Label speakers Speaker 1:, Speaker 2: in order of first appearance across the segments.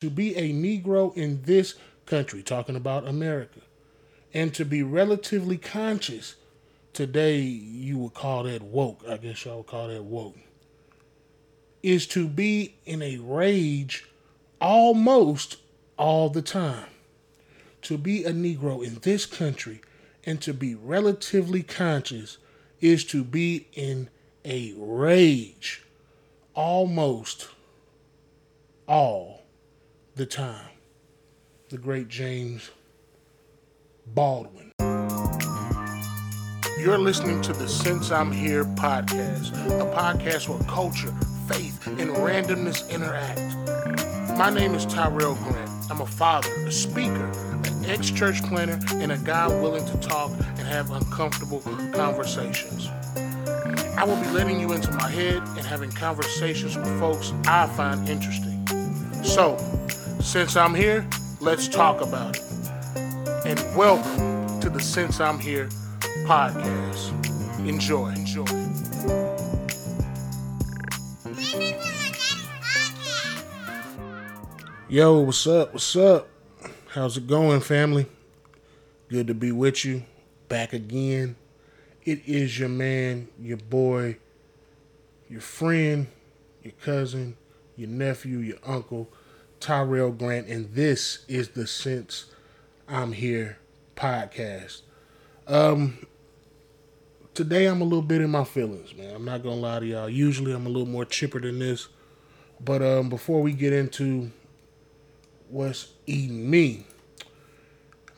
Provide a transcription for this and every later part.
Speaker 1: to be a Negro in this country, talking about America, and to be relatively conscious, today you would call that woke. I guess y'all would call that woke. Is to be in a rage almost all the time. To be a Negro in this country and to be relatively conscious is to be in a rage almost all the time. The great James Baldwin. You're listening to the Since I'm Here podcast, a podcast where culture, faith, and randomness interact. My name is Tyrell Grant. I'm a father, a speaker, an ex church planter, and a guy willing to talk and have uncomfortable conversations. I will be letting you into my head and having conversations with folks I find interesting. So, since I'm here, let's talk about it. And welcome to the Since I'm Here podcast. Enjoy. Enjoy. Yo, what's up? What's up? How's it going, family? Good to be with you. Back again. It is your man, your boy, your friend, your cousin, your nephew, your uncle, Tyrell Grant, and this is the Since I'm Here podcast. Um, today I'm a little bit in my feelings, man. I'm not gonna lie to y'all. Usually I'm a little more chipper than this, but um, before we get into what's eating me,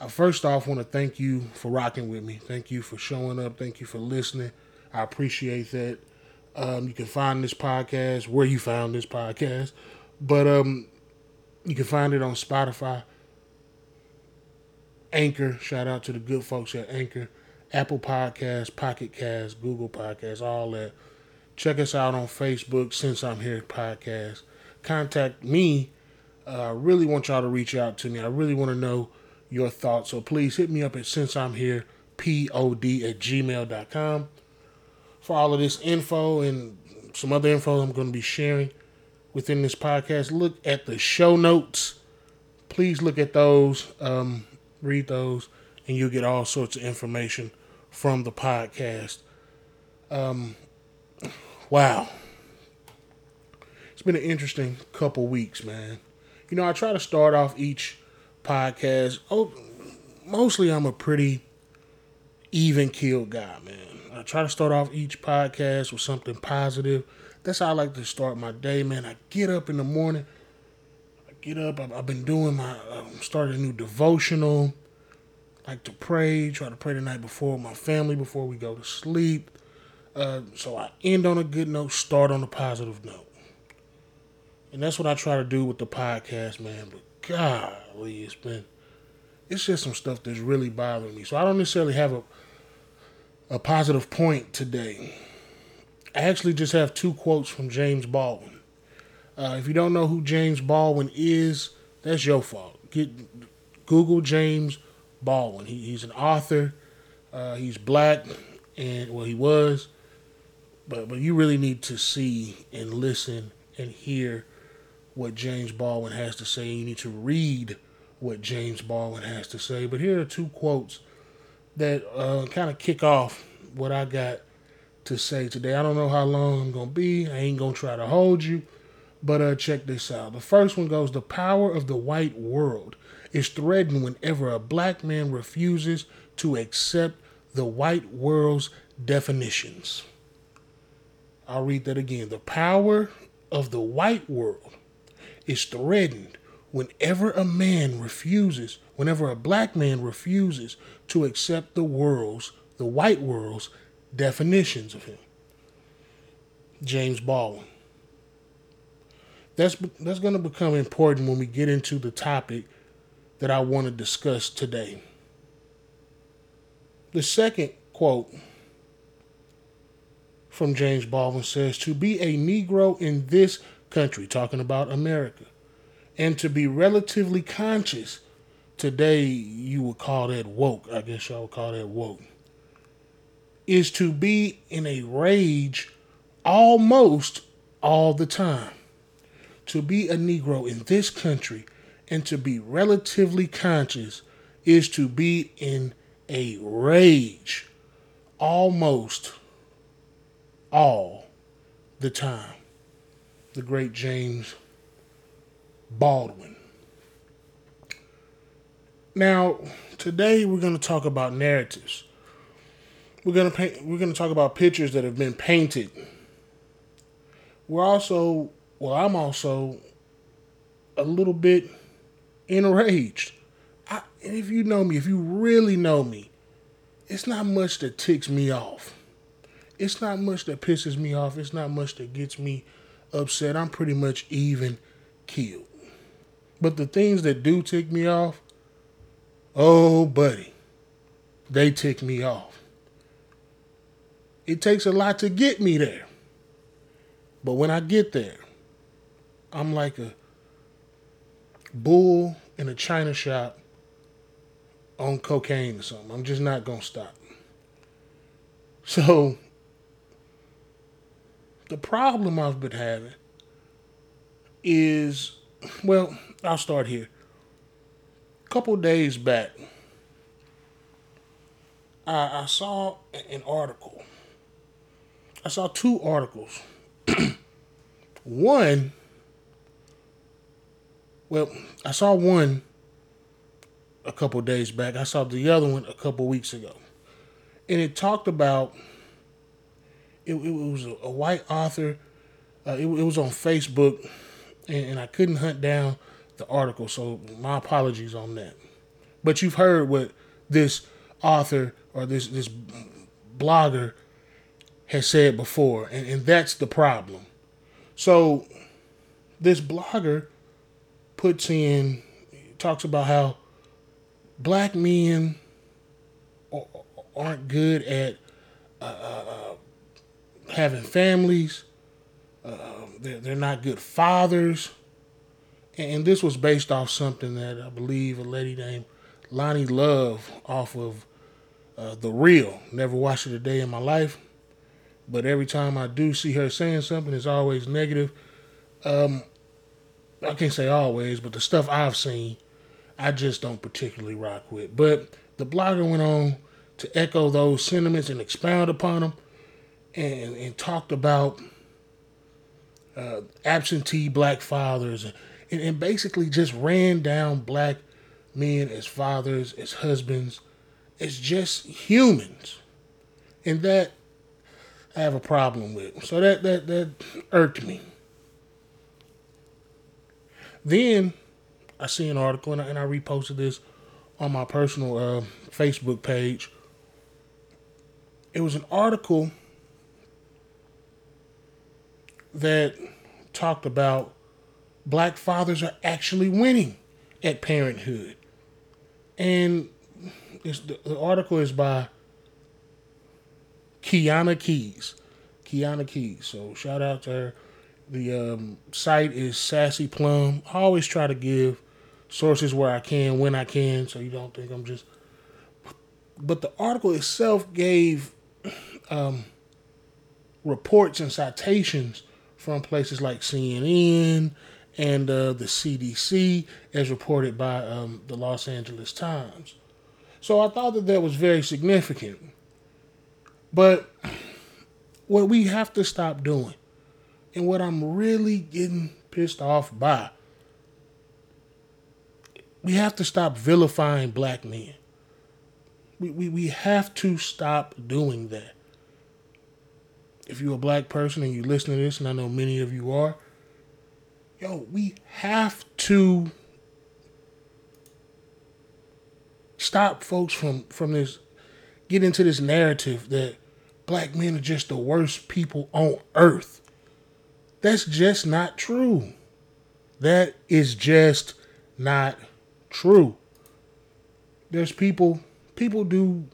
Speaker 1: I first off want to thank you for rocking with me. Thank you for showing up. Thank you for listening. I appreciate that. Um, you can find this podcast where you found this podcast, but um, you can find it on Spotify, Anchor. Shout out to the good folks at Anchor, Apple Podcasts, Pocket Cast, Google Podcasts, all that. Check us out on Facebook. Since I'm here, podcast. Contact me. Uh, I really want y'all to reach out to me. I really want to know your thoughts. So please hit me up at since I'm here, pod at gmail.com for all of this info and some other info I'm going to be sharing within this podcast. Look at the show notes. Please look at those, um, read those, and you'll get all sorts of information from the podcast. Um, wow. It's been an interesting couple weeks, man. You know, I try to start off each podcast. Oh, mostly I'm a pretty even keeled guy, man. I try to start off each podcast with something positive. That's how I like to start my day, man. I get up in the morning. I get up. I've, I've been doing my, um, started a new devotional. Like to pray, try to pray the night before with my family before we go to sleep. Uh, so I end on a good note, start on a positive note. And that's what I try to do with the podcast, man. But golly, it's been it's just some stuff that's really bothering me. So I don't necessarily have a a positive point today. I actually just have two quotes from James Baldwin. Uh, if you don't know who James Baldwin is, that's your fault. Get Google James Baldwin. He, he's an author. Uh, he's black, and well, he was, but but you really need to see and listen and hear what James Baldwin has to say. You need to read what James Baldwin has to say. But here are two quotes that uh, kind of kick off what I got to say today. I don't know how long I'm to be. I ain't to try to hold you. But uh, check this out. The first one goes The power of the white world is threatened whenever a black man refuses to accept the white world's definitions. I'll read that again. The power of the white world is threatened whenever a man refuses, whenever a black man refuses to accept the world's, the white world's definitions of him. James Baldwin. That's that's going to become important when we get into the topic that I want to discuss today. The second quote from James Baldwin says to be a Negro in this country, talking about America, and to be relatively conscious. Today, you would call that woke. I guess y'all would call that woke. Is to be in a rage almost all the time. To be a Negro in this country and to be relatively conscious is to be in a rage almost all the time. The great James Baldwin. Now, today we're going to talk about narratives. We're to paint, we're to talk about pictures that have been painted. We're also, well, I'm also a little bit enraged. I, and if you know me, if you really know me, it's not much that ticks me off. It's not much that pisses me off. It's not much that gets me upset. I'm pretty much even killed. But the things that do tick me off, oh, buddy, they tick me off. It takes a lot to get me there. But when I get there, I'm like a bull in a china shop on cocaine or something. I'm just not going to stop. So, the problem I've been having is well, I'll start here. A couple days back, I, I saw an article. I saw two articles. one, well, I saw one a couple days back. I saw the other one a couple weeks ago. And it talked about, it, it was a, a white author. Uh, it, it was on Facebook and, and I couldn't hunt down the article, so my apologies on that. But you've heard what this author or this this blogger has said before, and, and that's the problem. So this blogger puts in talks about how black men aren't good at uh, uh, uh, having families they're, they're not good fathers. And this was based off something that I believe a lady named Loni Love off of uh, The Real. Never watched it a day in my life. But every time I do see her saying something, it's always negative. Um, I can't say always, but the stuff I've seen, I just don't particularly rock with. But the blogger went on to echo those sentiments and expound upon them and, and talked about uh, absentee black fathers and, and basically just ran down black men as fathers, as husbands, as just humans. And that I have a problem with. So that that that irked me. Then I see an article and I, and I reposted this on my personal uh, Facebook page. It was an article that talked about black fathers are actually winning at parenthood. And the, the, article is by Kiana Keys. Kiana Keys. So shout out to her. The um, site is Sassy Plum. I always try to give sources where I can, when I can, so you don't think I'm just. But the article itself gave um, reports and citations from places like CNN and uh, the CDC, as reported by um, the Los Angeles Times. So I thought that that was very significant. But what we have to stop doing, and what I'm really getting pissed off by, we have to stop vilifying black men. We, we, we have to stop doing that if you're a black person and you listen to this, and I know many of you are, yo, we have to stop folks from from this get into this narrative that black men are just the worst people on earth. That's just not true. That is just not true. There's people people do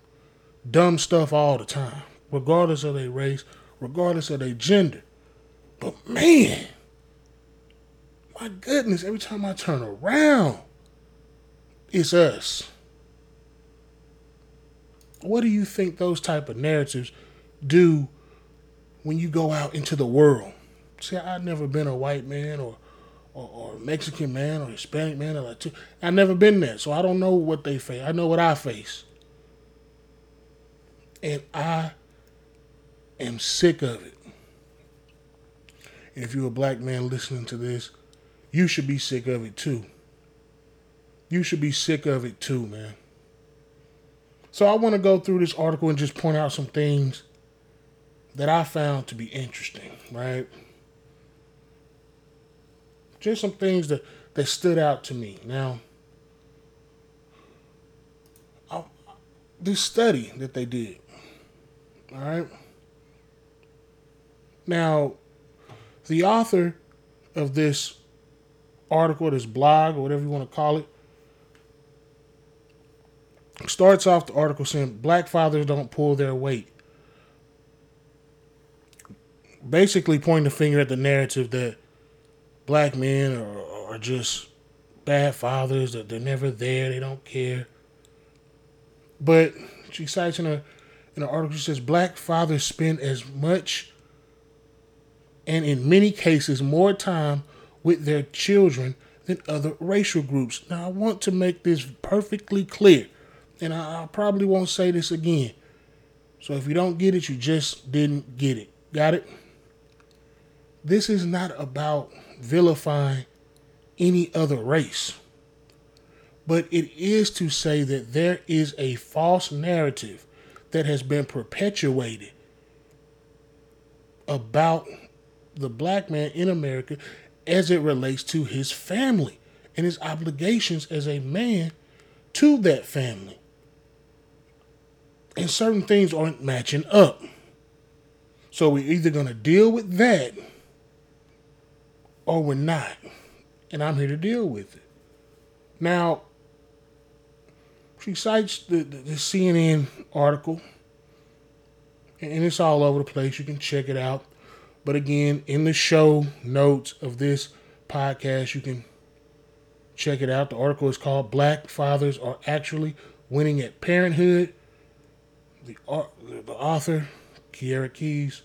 Speaker 1: dumb stuff all the time, regardless of their race, regardless of their gender. But man, my goodness, every time I turn around, it's us. What do you think those type of narratives do when you go out into the world? See, I've never been a white man or or, or Mexican man or Hispanic man or Latino. I've never been there, so I don't know what they face. I know what I face. And I am sick of it. If you're a black man listening to this, you should be sick of it too. You should be sick of it too, man. So I want to go through this article and just point out some things that I found to be interesting, right? Just some things that, that stood out to me. Now, I, this study that they did, all right? Now, the author of this article, this blog, or whatever you want to call it, starts off the article saying black fathers don't pull their weight. Basically, pointing the finger at the narrative that black men are, are just bad fathers, that they're never there, they don't care. But she cites in a in an article, she says black fathers spend as much and in many cases more time with their children than other racial groups. Now, I want to make this perfectly clear and I, I probably won't say this again. So if you don't get it, you just didn't get it. Got it? This is not about vilifying any other race, but it is to say that there is a false narrative that has been perpetuated about the black man in America as it relates to his family and his obligations as a man to that family and certain things aren't matching up. So we're either going to deal with that or we're not. And I'm here to deal with it. Now, she cites the, the, the CNN article, and it's all over the place. You can check it out. But again, in the show notes of this podcast, you can check it out. The article is called Black Fathers Are Actually Winning at Parenthood the, the author, Kiera Keys,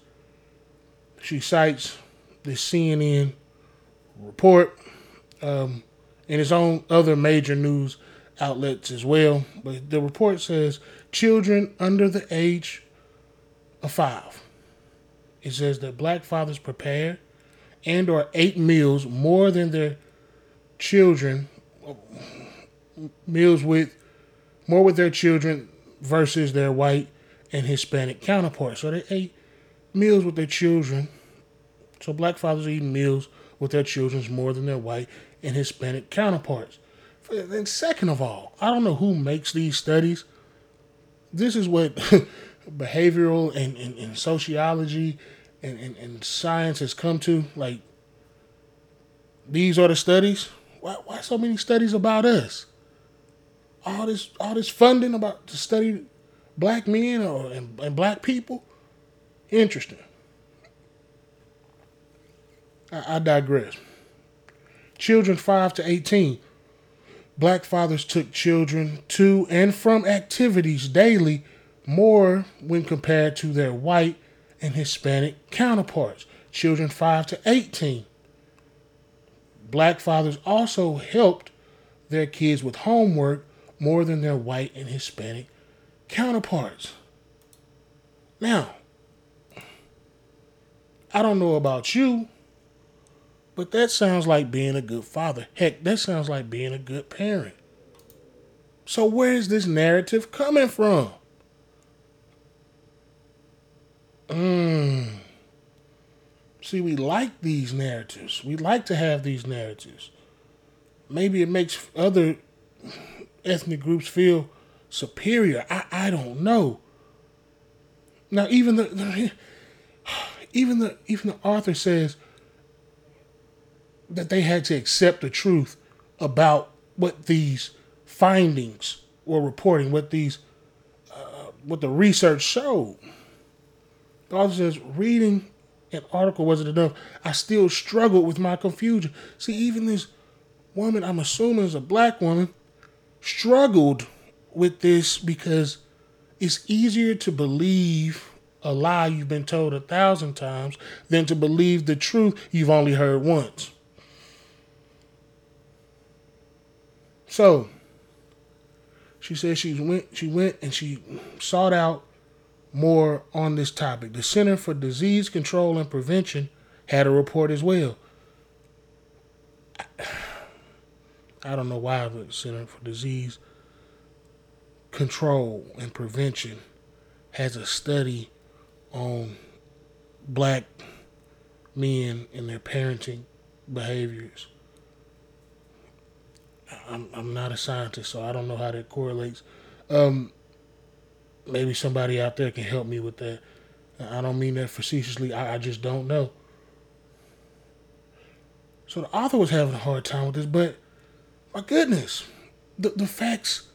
Speaker 1: she cites the CNN report um, and its own other major news outlets as well. But the report says children under the age of five. It says that black fathers prepare and or ate meals more than their children meals with more with their children versus their white and Hispanic counterparts. So they ate meals with their children. So black fathers eating meals with their children more than their white and Hispanic counterparts. And second of all, I don't know who makes these studies. This is what behavioral and, and, and sociology and, and, and, science has come to. Like, these are the studies. Why, why so many studies about us? All this all this funding about to study black men or and, and black people. Interesting. I, I digress. Children 5 to 18. Black fathers took children to and from activities daily more when compared to their white and Hispanic counterparts. Children 5 to 18. Black fathers also helped their kids with homework more than their white and Hispanic counterparts. Now, I don't know about you, but that sounds like being a good father. Heck, that sounds like being a good parent. So, where is this narrative coming from? Mm. See, we like these narratives. We like to have these narratives. Maybe it makes other ethnic groups feel superior. I, I don't know. Now even the, the even the even the author says that they had to accept the truth about what these findings were reporting, what these uh, what the research showed. The author says reading an article wasn't enough. I still struggled with my confusion. See, even this woman, I'm assuming is a black woman, struggled with this because it's easier to believe a lie you've been told a thousand times than to believe the truth you've only heard once. So she said she went she went and she sought out more on this topic. The Center for Disease Control and Prevention had a report as well. I don't know why the Center for Disease Control and Prevention has a study on black men and their parenting behaviors. I'm I'm not a scientist, so I don't know how that correlates. Um, maybe somebody out there can help me with that. I don't mean that facetiously. I, I just don't know. So the author was having a hard time with this, but my goodness, the the facts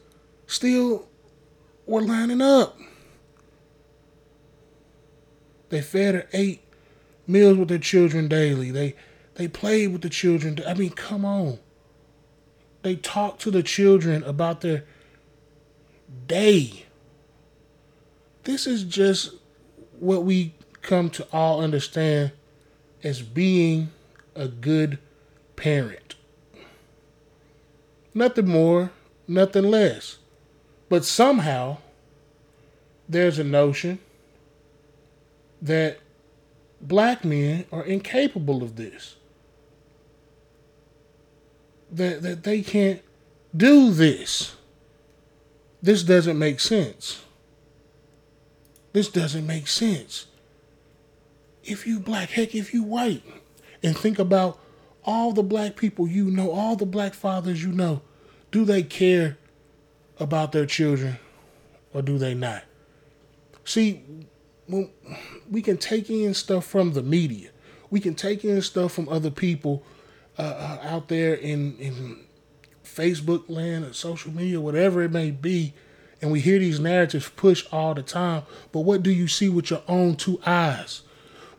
Speaker 1: still were lining up. They fed or ate meals with their children daily. They they played with the children. I mean, come on. They talk to the children about their day. This is just what we come to all understand as being a good parent. Nothing more, nothing less. But somehow, there's a notion that black men are incapable of this. That, that they can't do this. This doesn't make sense. This doesn't make sense. If you black, heck, if you white, and think about all the black people you know, all the black fathers you know, do they care about their children or do they not? See, we can take in stuff from the media. We can take in stuff from other people uh, uh, out there in in Facebook land or social media, whatever it may be, and we hear these narratives pushed all the time. But what do you see with your own two eyes?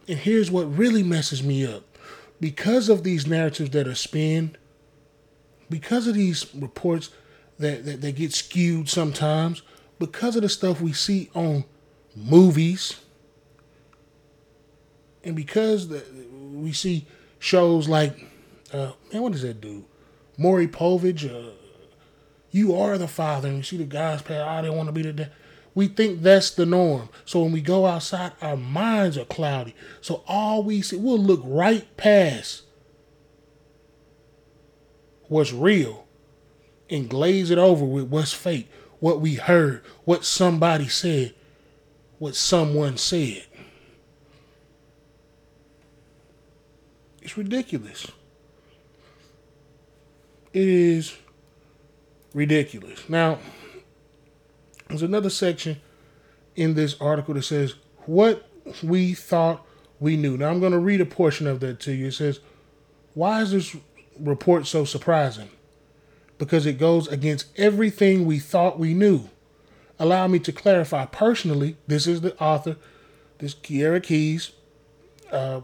Speaker 1: And here's what really messes me up. Because of these narratives that are spun, because of these reports that, that, that get skewed sometimes, because of the stuff we see on movies, and because the, we see shows like, uh, man, what does that do? Maury Povich, uh, you are the father, and you see the guys play, oh, they want to be the dad. We think that's the norm. So when we go outside, our minds are cloudy. So all we see, we'll look right past what's real and glaze it over with what's fake, what we heard, what somebody said, what someone said. It's ridiculous. It is ridiculous. Now, there's another section in this article that says what we thought we knew. Now, I'm going to read a portion of that to you. It says, Why is this report so surprising? Because it goes against everything we thought we knew. Allow me to clarify personally. This is the author, this Kiera Keys, uh,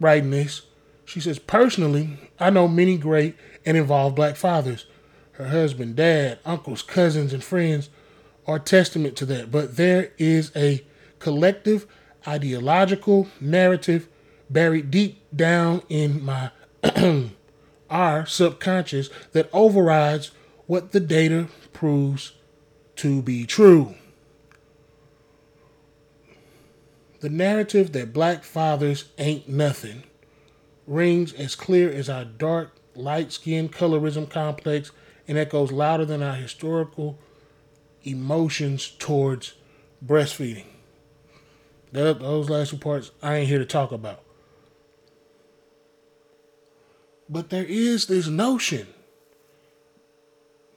Speaker 1: writing this. She says, Personally, I know many great and involve black fathers. Her husband, dad, uncles, cousins, and friends are testament to that. But there is a collective ideological narrative buried deep down in my our subconscious that overrides what the data proves to be true. The narrative that black fathers ain't nothing rings as clear as our dark, light skinned colorism complex and echoes louder than our historical emotions towards breastfeeding. That, those last two parts I ain't here to talk about. But there is this notion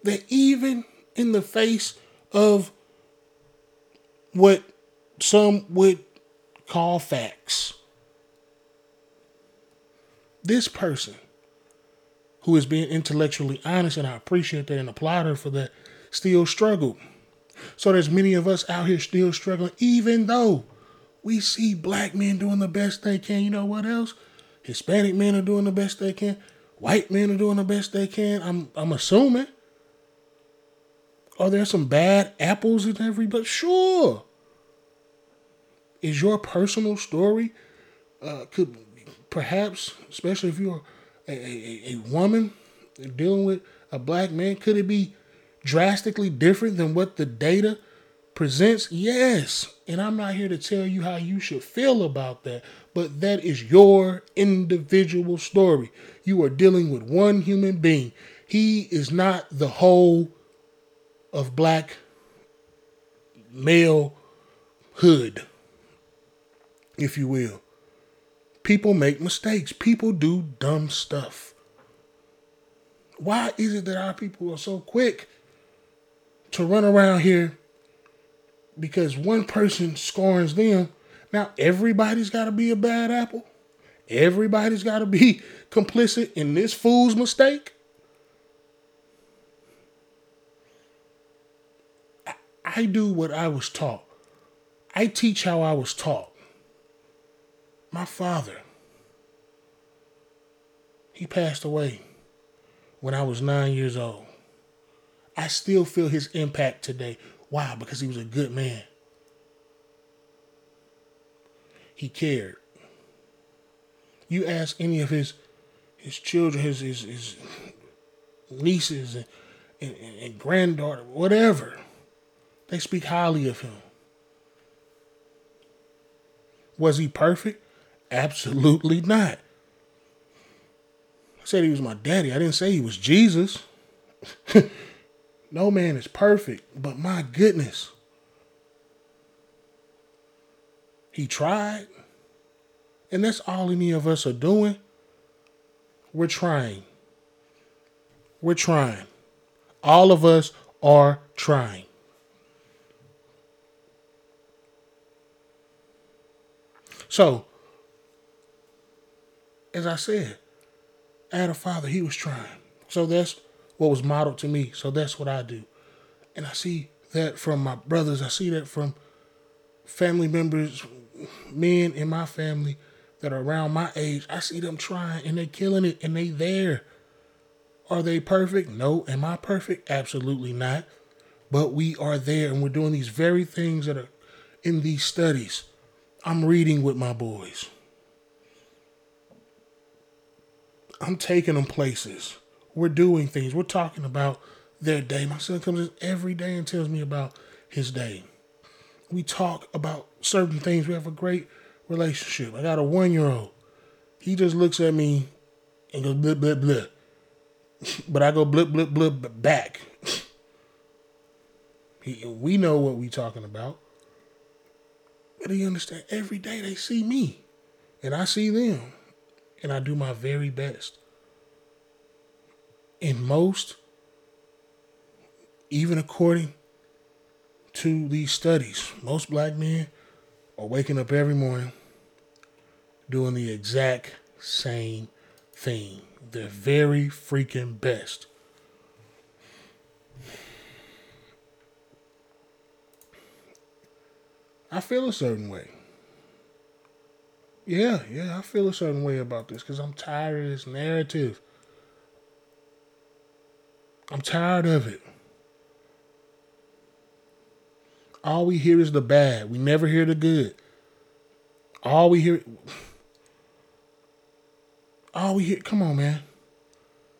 Speaker 1: that even in the face of what some would call facts, this person who is being intellectually honest, and I appreciate that and applaud her for that, still struggled. So there's many of us out here still struggling, even though we see black men doing the best they can. You know what else? Hispanic men are doing the best they can. White men are doing the best they can. I'm I'm assuming. Are there some bad apples in every but sure. Is your personal story uh, could perhaps, especially if you're a, a, a woman dealing with a black man? Could it be drastically different than what the data presents? Yes. And I'm not here to tell you how you should feel about that, but that is your individual story. You are dealing with one human being. He is not the whole of black male hood, if you will. People make mistakes. People do dumb stuff. Why is it that our people are so quick to run around here because one person scorns them? Now, everybody's got to be a bad apple. Everybody's got to be complicit in this fool's mistake. I do what I was taught. I teach how I was taught. My father, he passed away when I was nine years old. I still feel his impact today. Why? Because he was a good man. He cared. You ask any of his his children, his his, his nieces and, and, and granddaughter, whatever, they speak highly of him. Was he perfect? Absolutely not. I said he was my daddy. I didn't say he was Jesus. no man is perfect, but my goodness. He tried. And that's all any of us are doing. We're trying. We're trying. All of us are trying. So, as I said, I had a father, he was trying. So that's what was modeled to me. So that's what I do. And I see that from my brothers, I see that from family members, men in my family that are around my age. I see them trying and they killing it and they there. Are they perfect? No. Am I perfect? Absolutely not. But we are there and we're doing these very things that are in these studies. I'm reading with my boys. I'm taking them places. We're doing things. We're talking about their day. My son comes in every day and tells me about his day. We talk about certain things. We have a great relationship. I got a one year old. He just looks at me and goes blip blip blip. But I go blip blip blip back. He, we know what we're talking about. But he understand every day they see me and I see them and I do my very best. And most, even according to these studies, most black men are waking up every morning doing the exact same thing. Their very freaking best. I feel a certain way. Yeah, yeah, I feel a certain way about this because I'm tired of this narrative. I'm tired of it. All we hear is the bad. We never hear the good. All we hear. All we hear. Come on, man.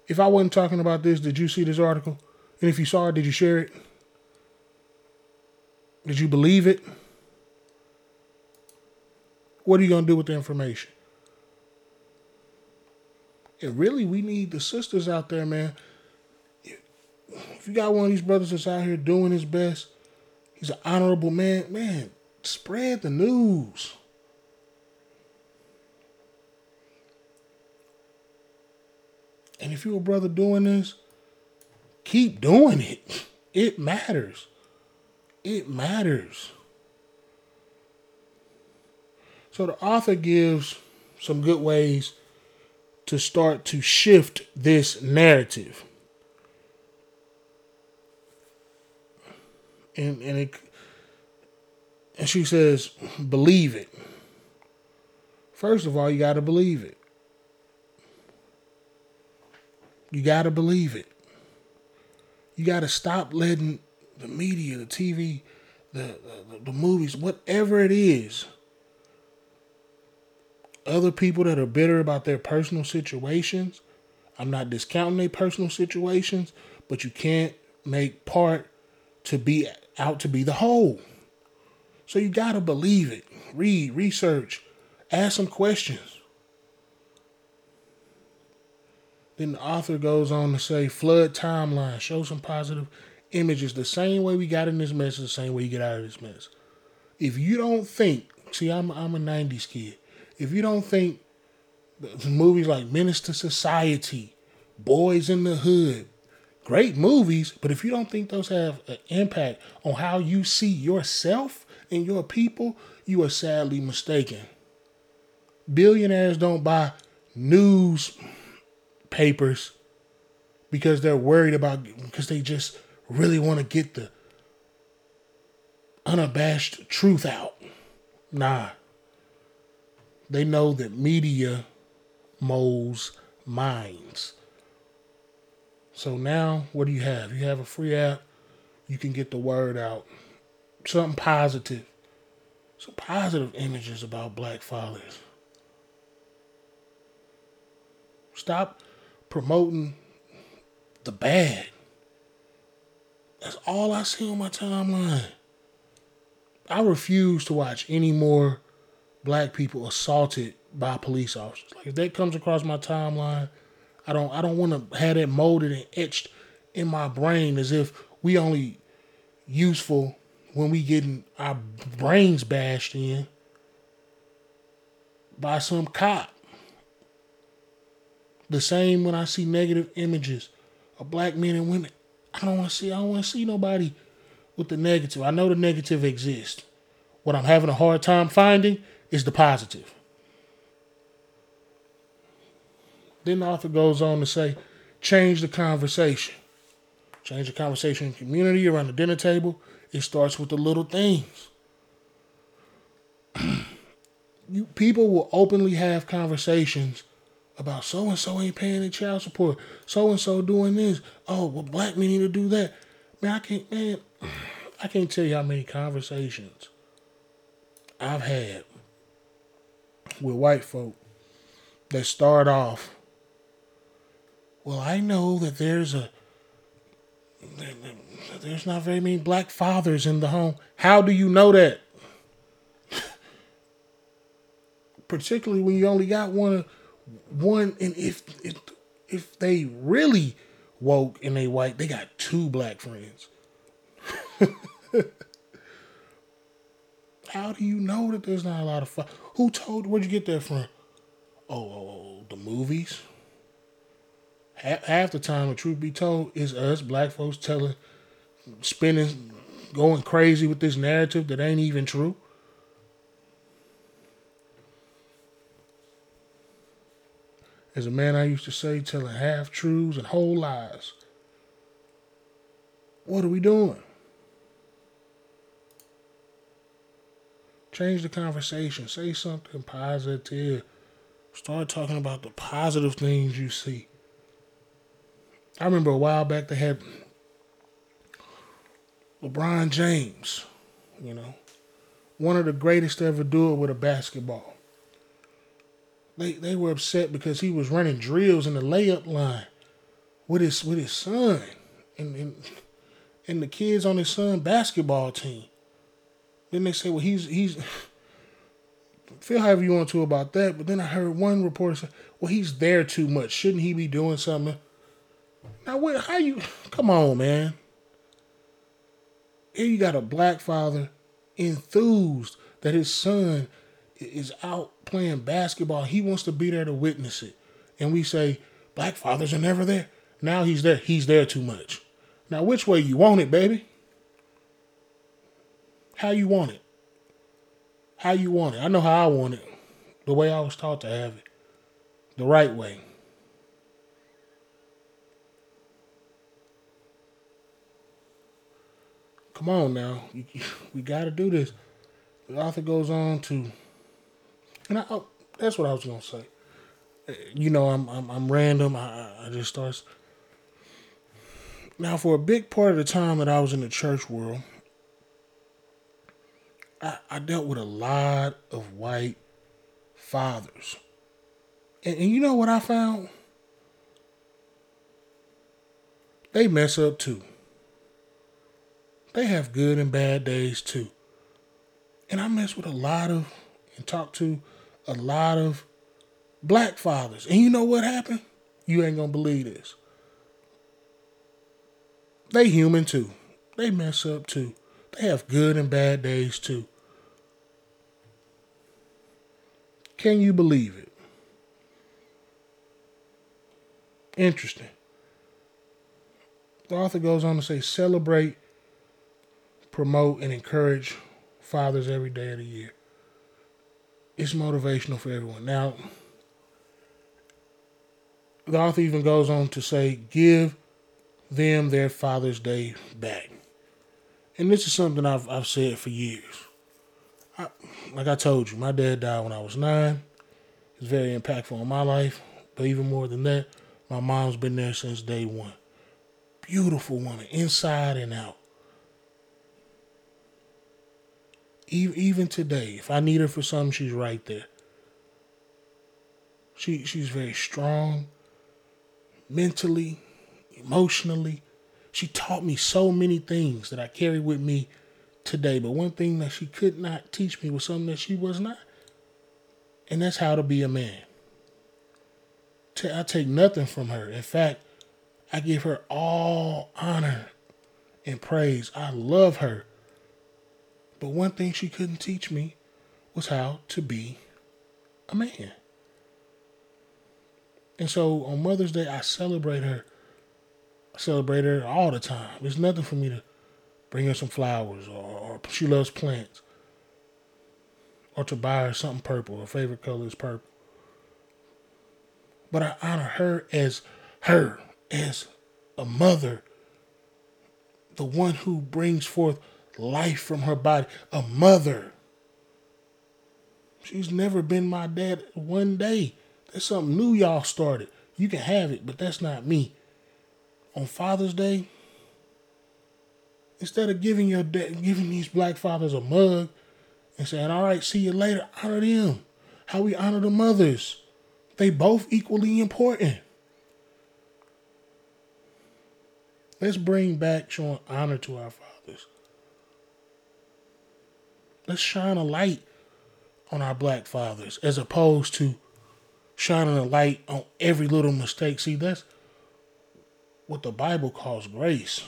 Speaker 1: If I wasn't talking about this, did you see this article? And if you saw it, did you share it? Did you believe it? What are you going to do with the information? And really, we need the sisters out there, man. If you got one of these brothers that's out here doing his best, he's an honorable man, man, spread the news. And if you're a brother doing this, keep doing it. It matters. It matters. So the author gives some good ways to start to shift this narrative. And and it and she says, believe it. First of all, you got to believe it. You got to believe it. You got to stop letting the media, the TV, the, the, the movies, whatever it is, other people that are bitter about their personal situations, I'm not discounting their personal situations, but you can't make part to be out to be the whole. So you gotta believe it. Read, research, ask some questions. Then the author goes on to say, flood timeline, show some positive images. The same way we got in this mess is the same way you get out of this mess. If you don't think, see, I'm I'm a '90s kid. If you don't think movies like Menace to Society, Boys in the Hood, great movies, but if you don't think those have an impact on how you see yourself and your people, you are sadly mistaken. Billionaires don't buy news papers because they're worried about because they just really want to get the unabashed truth out. Nah. They know that media molds minds. So now, what do you have? You have a free app. You can get the word out. Something positive. Some positive images about black fathers. Stop promoting the bad. That's all I see on my timeline. I refuse to watch any more black people assaulted by police officers. Like if that comes across my timeline, I don't I don't want to have that molded and etched in my brain as if we only useful when we getting our brains bashed in by some cop. The same when I see negative images of black men and women. I don't want to see I don't want to see nobody with the negative. I know the negative exists. What I'm having a hard time finding is the positive. Then the author goes on to say, change the conversation. Change the conversation in community around the dinner table. It starts with the little things. you people will openly have conversations about so and so ain't paying their child support. So and so doing this. Oh, well, black men need to do that. Man, I can't. Man, I can't tell you how many conversations I've had with white folk that start off. Well, I know that there's a there's not very many black fathers in the home. How do you know that? Particularly when you only got one one and if if if they really woke and they white, they got two black friends. How do you know that there's not a lot of fun? Who told? Where'd you get that from? Oh, oh, oh the movies. Half the time, the truth be told, is us black folks telling, spinning, going crazy with this narrative that ain't even true. As a man, I used to say, telling half truths and whole lies. What are we doing? Change the conversation. Say something positive. Start talking about the positive things you see. I remember a while back they had LeBron James, you know, one of the greatest to ever do it with a basketball. They they were upset because he was running drills in the layup line with his with his son and and, and the kids on his son basketball team. Then they say, well, he's he's feel however you want to about that. But then I heard one reporter say, well, he's there too much. Shouldn't he be doing something? Now, what? How you? Come on, man. Here you got a black father enthused that his son is out playing basketball. He wants to be there to witness it. And we say, black fathers are never there. Now he's there. He's there too much. Now, which way you want it, baby? How you want it. How you want it. I know how I want it. The way I was taught to have it. The right way. Come on now. We got to do this. The author goes on to, and I, oh, that's what I was going to say. You know, I'm, I'm, I'm random. I, I just starts. Now, for a big part of the time that I was in the church world, I, I dealt with a lot of white fathers. And, and you know what I found? they mess up too. They have good and bad days too. And I mess with a lot of and talk to a lot of black fathers. And you know what happened? You ain't gonna believe this. They human too. They mess up too. They have good and bad days too. Can you believe it? Interesting. The author goes on to say celebrate, promote, and encourage fathers every day of the year. It's motivational for everyone. Now, the author even goes on to say, give them their Father's Day back. And this is something I've, I've said for years. Like I told you, my dad died when I was nine. It's very impactful on my life. But even more than that, my mom's been there since day one. Beautiful woman, inside and out. Even today, if I need her for something, she's right there. She she's very strong, mentally, emotionally. She taught me so many things that I carry with me today. But one thing that she could not teach me was something that she was not. And that's how to be a man. I take nothing from her. In fact, I give her all honor and praise. I love her. But one thing she couldn't teach me was how to be a man. And so on Mother's Day, I celebrate her. I celebrate her all the time. There's nothing for me to bring her some flowers or, or she loves plants. Or to buy her something purple. Her favorite color is purple. But I honor her as her, as a mother, the one who brings forth life from her body, a mother. She's never been my dad one day. That's something new y'all started. You can have it, but that's not me. On Father's Day, instead of giving your giving these black fathers a mug and saying, "All right, see you later," honor them. How we honor the mothers. They both equally important. Let's bring back showing honor to our fathers. Let's shine a light on our black fathers as opposed to shining a light on every little mistake. See, that's what the Bible calls grace.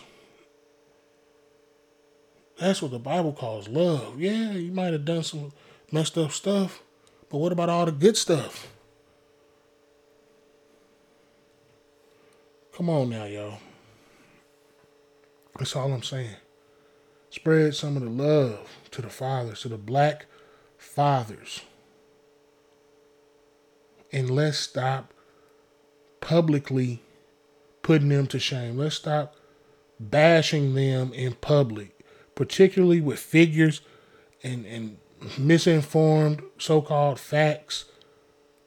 Speaker 1: That's what the Bible calls love. Yeah, you might have done some messed up stuff, but what about all the good stuff? Come on now, y'all. That's all I'm saying. Spread some of the love to the fathers, to the black fathers. And let's stop publicly putting them to shame. Let's stop bashing them in public, particularly with figures and, and misinformed so called facts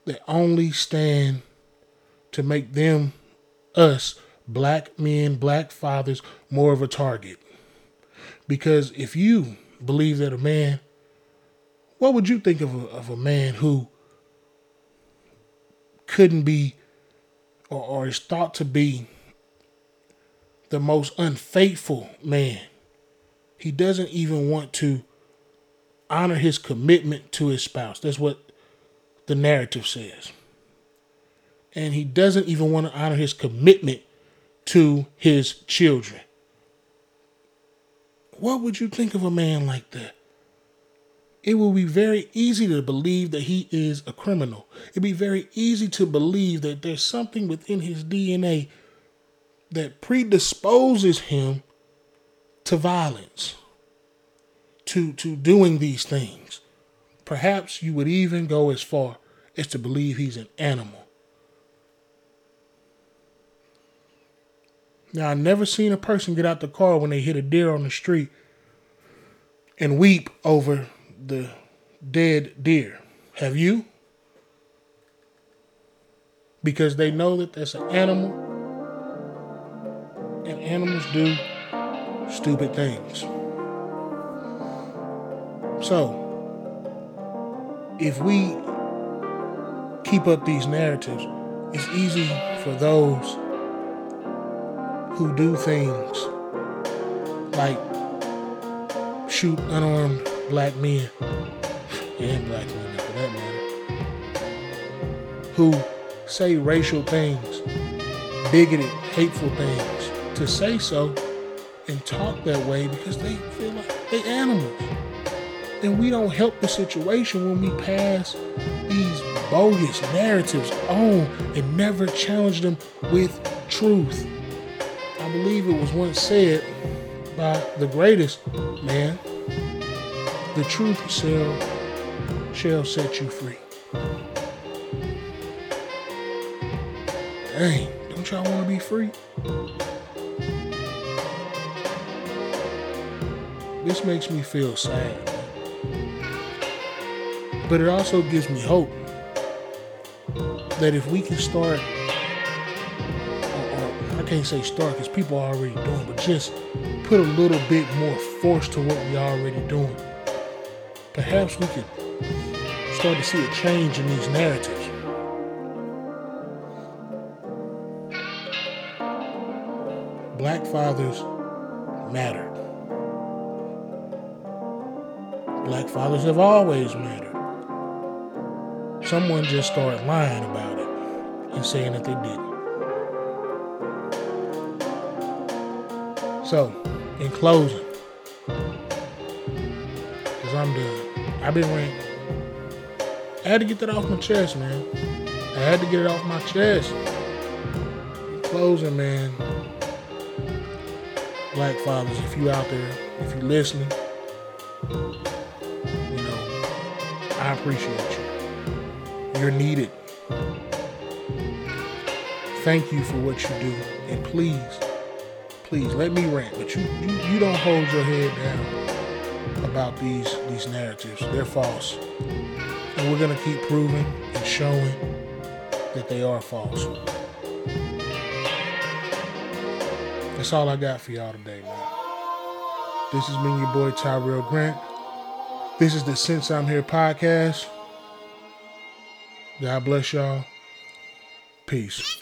Speaker 1: that only stand to make them us, black men, black fathers, more of a target. Because if you believe that a man, what would you think of a, of a man who couldn't be or, or is thought to be the most unfaithful man? He doesn't even want to honor his commitment to his spouse. That's what the narrative says and he doesn't even want to honor his commitment to his children. What would you think of a man like that? It would be very easy to believe that he is a criminal. It'd be very easy to believe that there's something within his DNA that predisposes him to violence, to, to doing these things. Perhaps you would even go as far as to believe he's an animal. Now, I've never seen a person get out the car when they hit a deer on the street and weep over the dead deer. Have you? Because they know that that's an animal and animals do stupid things. So, if we keep up these narratives, it's easy for those who do things like shoot unarmed black men and black women for that matter, who say racial things, bigoted, hateful things, to say so and talk that way because they feel like they animals. And we don't help the situation when we pass these bogus narratives on and never challenge them with truth. I believe it was once said by the greatest man, the truth shall, shall set you free. Dang, don't y'all want to be free? This makes me feel sad. But it also gives me hope that if we can start, or, or I can't say start because people are already doing, but just put a little bit more force to what we are already doing, perhaps we could start to see a change in these narratives. Black fathers matter. Black fathers have always mattered. Someone just started lying about it and saying that they didn't. So, in closing, because I'm done, I've been ranting. I had to get that off my chest, man. I had to get it off my chest. In closing, man. Black fathers, if you out there, if you listening, appreciate you. You're needed. Thank you for what you do. And please, please let me rant, but you, you, you don't hold your head down about these these narratives. They're false. And we're gonna keep proving and showing that they are false. That's all I got for y'all today, man. This has been your boy Tyrell Grant. This is the Since I'm Here podcast. God bless y'all. Peace.